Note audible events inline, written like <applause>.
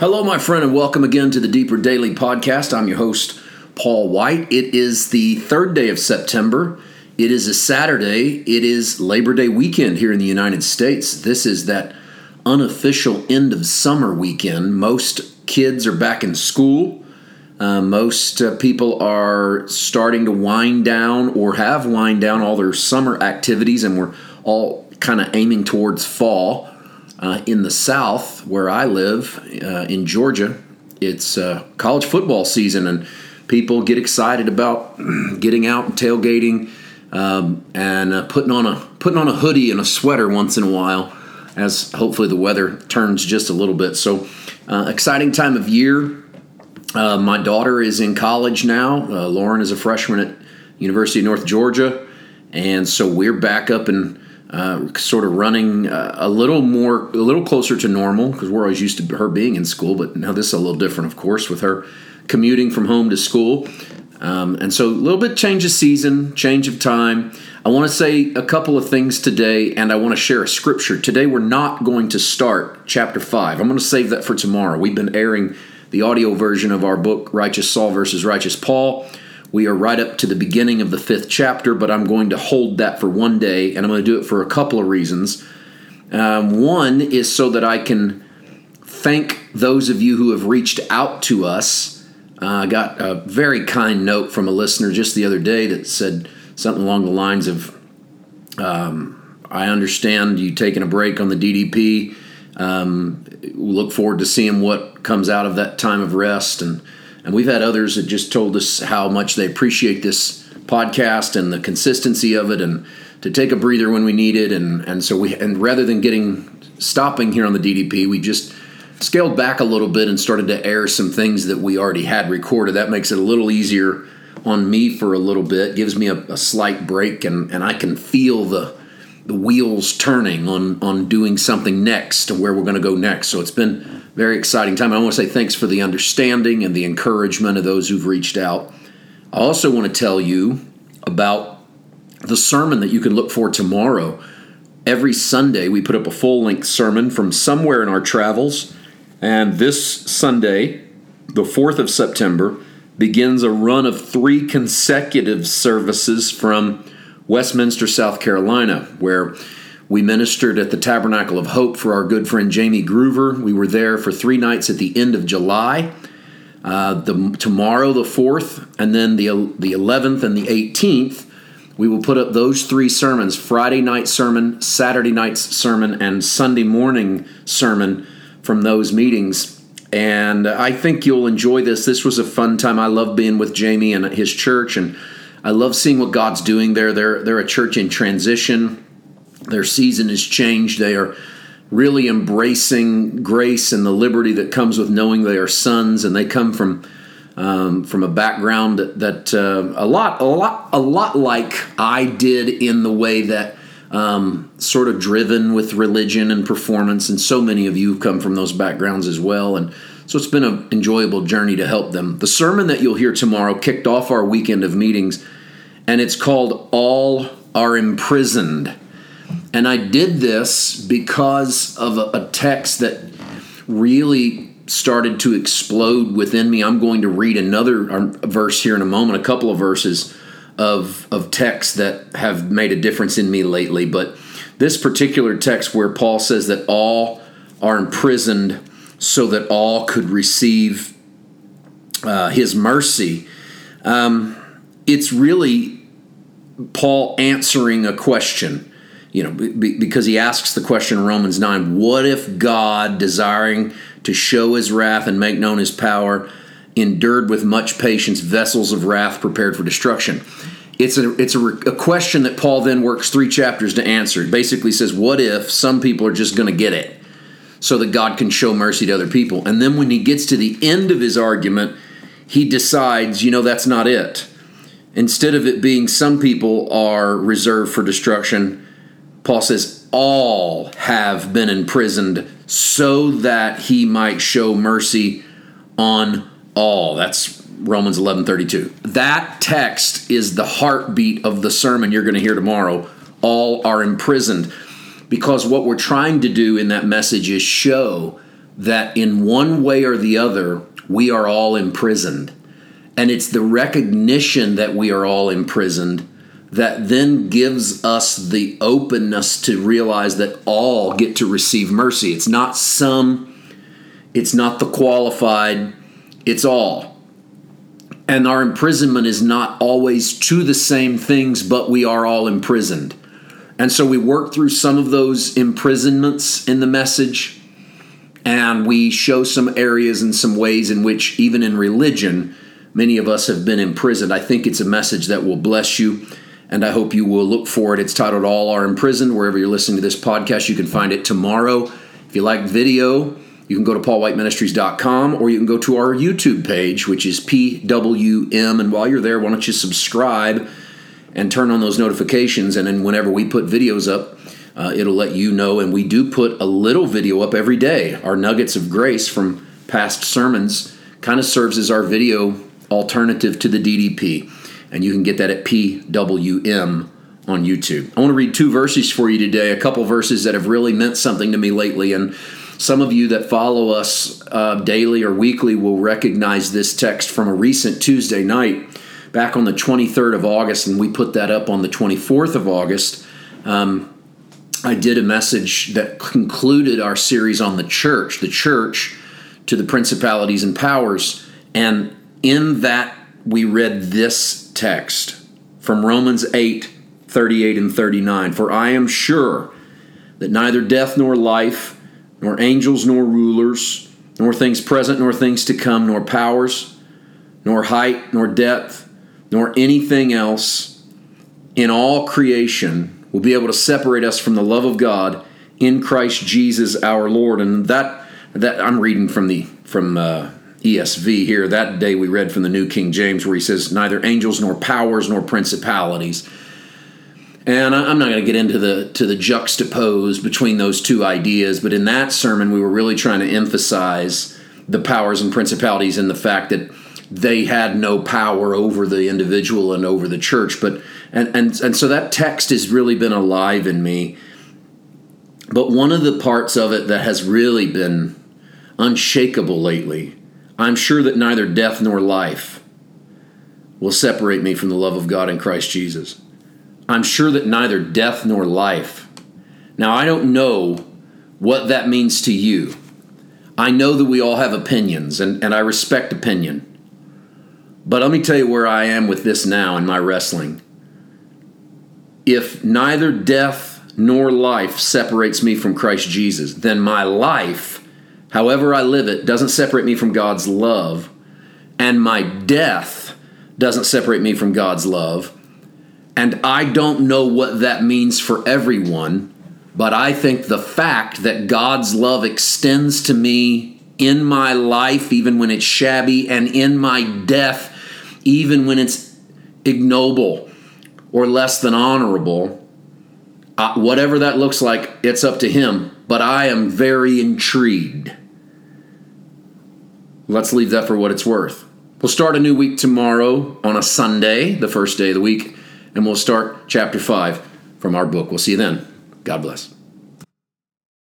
Hello, my friend, and welcome again to the Deeper Daily Podcast. I'm your host, Paul White. It is the third day of September. It is a Saturday. It is Labor Day weekend here in the United States. This is that unofficial end of summer weekend. Most kids are back in school. Uh, most uh, people are starting to wind down or have wind down all their summer activities, and we're all kind of aiming towards fall. Uh, in the South, where I live uh, in Georgia, it's uh, college football season, and people get excited about <clears throat> getting out and tailgating um, and uh, putting on a putting on a hoodie and a sweater once in a while, as hopefully the weather turns just a little bit. So, uh, exciting time of year. Uh, my daughter is in college now. Lauren is a freshman at University of North Georgia, and so we're back up and uh, sort of running uh, a little more, a little closer to normal because we're always used to her being in school, but now this is a little different, of course, with her commuting from home to school. Um, and so a little bit change of season, change of time. I want to say a couple of things today, and I want to share a scripture. Today, we're not going to start chapter 5. I'm going to save that for tomorrow. We've been airing the audio version of our book, Righteous Saul versus Righteous Paul. We are right up to the beginning of the fifth chapter, but I'm going to hold that for one day, and I'm going to do it for a couple of reasons. Um, one is so that I can thank those of you who have reached out to us. Uh, I got a very kind note from a listener just the other day that said something along the lines of um, I understand you taking a break on the DDP. Um, look forward to seeing what comes out of that time of rest and and we've had others that just told us how much they appreciate this podcast and the consistency of it and to take a breather when we need it. And, and so we, and rather than getting, stopping here on the DDP, we just scaled back a little bit and started to air some things that we already had recorded. That makes it a little easier on me for a little bit, gives me a, a slight break, and, and I can feel the, the wheels turning on on doing something next and where we're going to go next. So it's been very exciting time. I want to say thanks for the understanding and the encouragement of those who've reached out. I also want to tell you about the sermon that you can look for tomorrow. Every Sunday, we put up a full length sermon from somewhere in our travels. And this Sunday, the 4th of September, begins a run of three consecutive services from Westminster, South Carolina, where we ministered at the Tabernacle of Hope for our good friend Jamie Groover. We were there for three nights at the end of July. Uh, the tomorrow the fourth, and then the the eleventh and the eighteenth, we will put up those three sermons: Friday night sermon, Saturday night's sermon, and Sunday morning sermon from those meetings. And I think you'll enjoy this. This was a fun time. I love being with Jamie and his church, and I love seeing what God's doing there. They're they're a church in transition their season has changed. They are really embracing grace and the liberty that comes with knowing they are sons, and they come from um, from a background that, that uh, a lot, a lot, a lot like I did in the way that um, sort of driven with religion and performance, and so many of you have come from those backgrounds as well, and so it's been an enjoyable journey to help them. The sermon that you'll hear tomorrow kicked off our weekend of meetings, and it's called "All Are Imprisoned." And I did this because of a, a text that really started to explode within me. I'm going to read another um, verse here in a moment, a couple of verses of of texts that have made a difference in me lately. But this particular text where Paul says that all are imprisoned so that all could receive uh, his mercy, um, it's really Paul answering a question you know, because he asks the question in Romans 9 what if God, desiring to show his wrath and make known his power, endured with much patience vessels of wrath prepared for destruction? It's a it's a, a question that Paul then works three chapters to answer. It basically says, what if some people are just going to get it so that God can show mercy to other people? And then when he gets to the end of his argument, he decides, you know, that's not it. Instead of it being some people are reserved for destruction, Paul says, all have been imprisoned so that he might show mercy on all. That's Romans 11:32. That text is the heartbeat of the sermon you're going to hear tomorrow. All are imprisoned because what we're trying to do in that message is show that in one way or the other, we are all imprisoned. And it's the recognition that we are all imprisoned that then gives us the openness to realize that all get to receive mercy. It's not some, it's not the qualified, it's all. And our imprisonment is not always to the same things, but we are all imprisoned. And so we work through some of those imprisonments in the message, and we show some areas and some ways in which, even in religion, many of us have been imprisoned. I think it's a message that will bless you and I hope you will look for it. It's titled All Are Imprisoned. Wherever you're listening to this podcast, you can find it tomorrow. If you like video, you can go to paulwhiteministries.com or you can go to our YouTube page, which is PWM. And while you're there, why don't you subscribe and turn on those notifications? And then whenever we put videos up, uh, it'll let you know. And we do put a little video up every day. Our nuggets of grace from past sermons kind of serves as our video alternative to the DDP and you can get that at PWM on YouTube. I want to read two verses for you today, a couple verses that have really meant something to me lately. And some of you that follow us uh, daily or weekly will recognize this text from a recent Tuesday night back on the 23rd of August, and we put that up on the 24th of August. Um, I did a message that concluded our series on the church, the church to the principalities and powers. And in that, we read this text from Romans 8 38 and 39. For I am sure that neither death nor life, nor angels nor rulers, nor things present nor things to come, nor powers, nor height nor depth, nor anything else in all creation will be able to separate us from the love of God in Christ Jesus our Lord. And that that I'm reading from the from uh, ESV here. That day we read from the New King James where he says, Neither angels nor powers nor principalities. And I'm not going to get into the to the juxtapose between those two ideas, but in that sermon we were really trying to emphasize the powers and principalities and the fact that they had no power over the individual and over the church. But and and and so that text has really been alive in me. But one of the parts of it that has really been unshakable lately I'm sure that neither death nor life will separate me from the love of God in Christ Jesus. I'm sure that neither death nor life. Now, I don't know what that means to you. I know that we all have opinions, and, and I respect opinion. But let me tell you where I am with this now in my wrestling. If neither death nor life separates me from Christ Jesus, then my life however I live it, doesn't separate me from God's love, and my death doesn't separate me from God's love. And I don't know what that means for everyone, but I think the fact that God's love extends to me in my life, even when it's shabby, and in my death, even when it's ignoble or less than honorable, uh, whatever that looks like, it's up to Him. But I am very intrigued Let's leave that for what it's worth. We'll start a new week tomorrow on a Sunday, the first day of the week, and we'll start chapter 5 from our book. We'll see you then. God bless.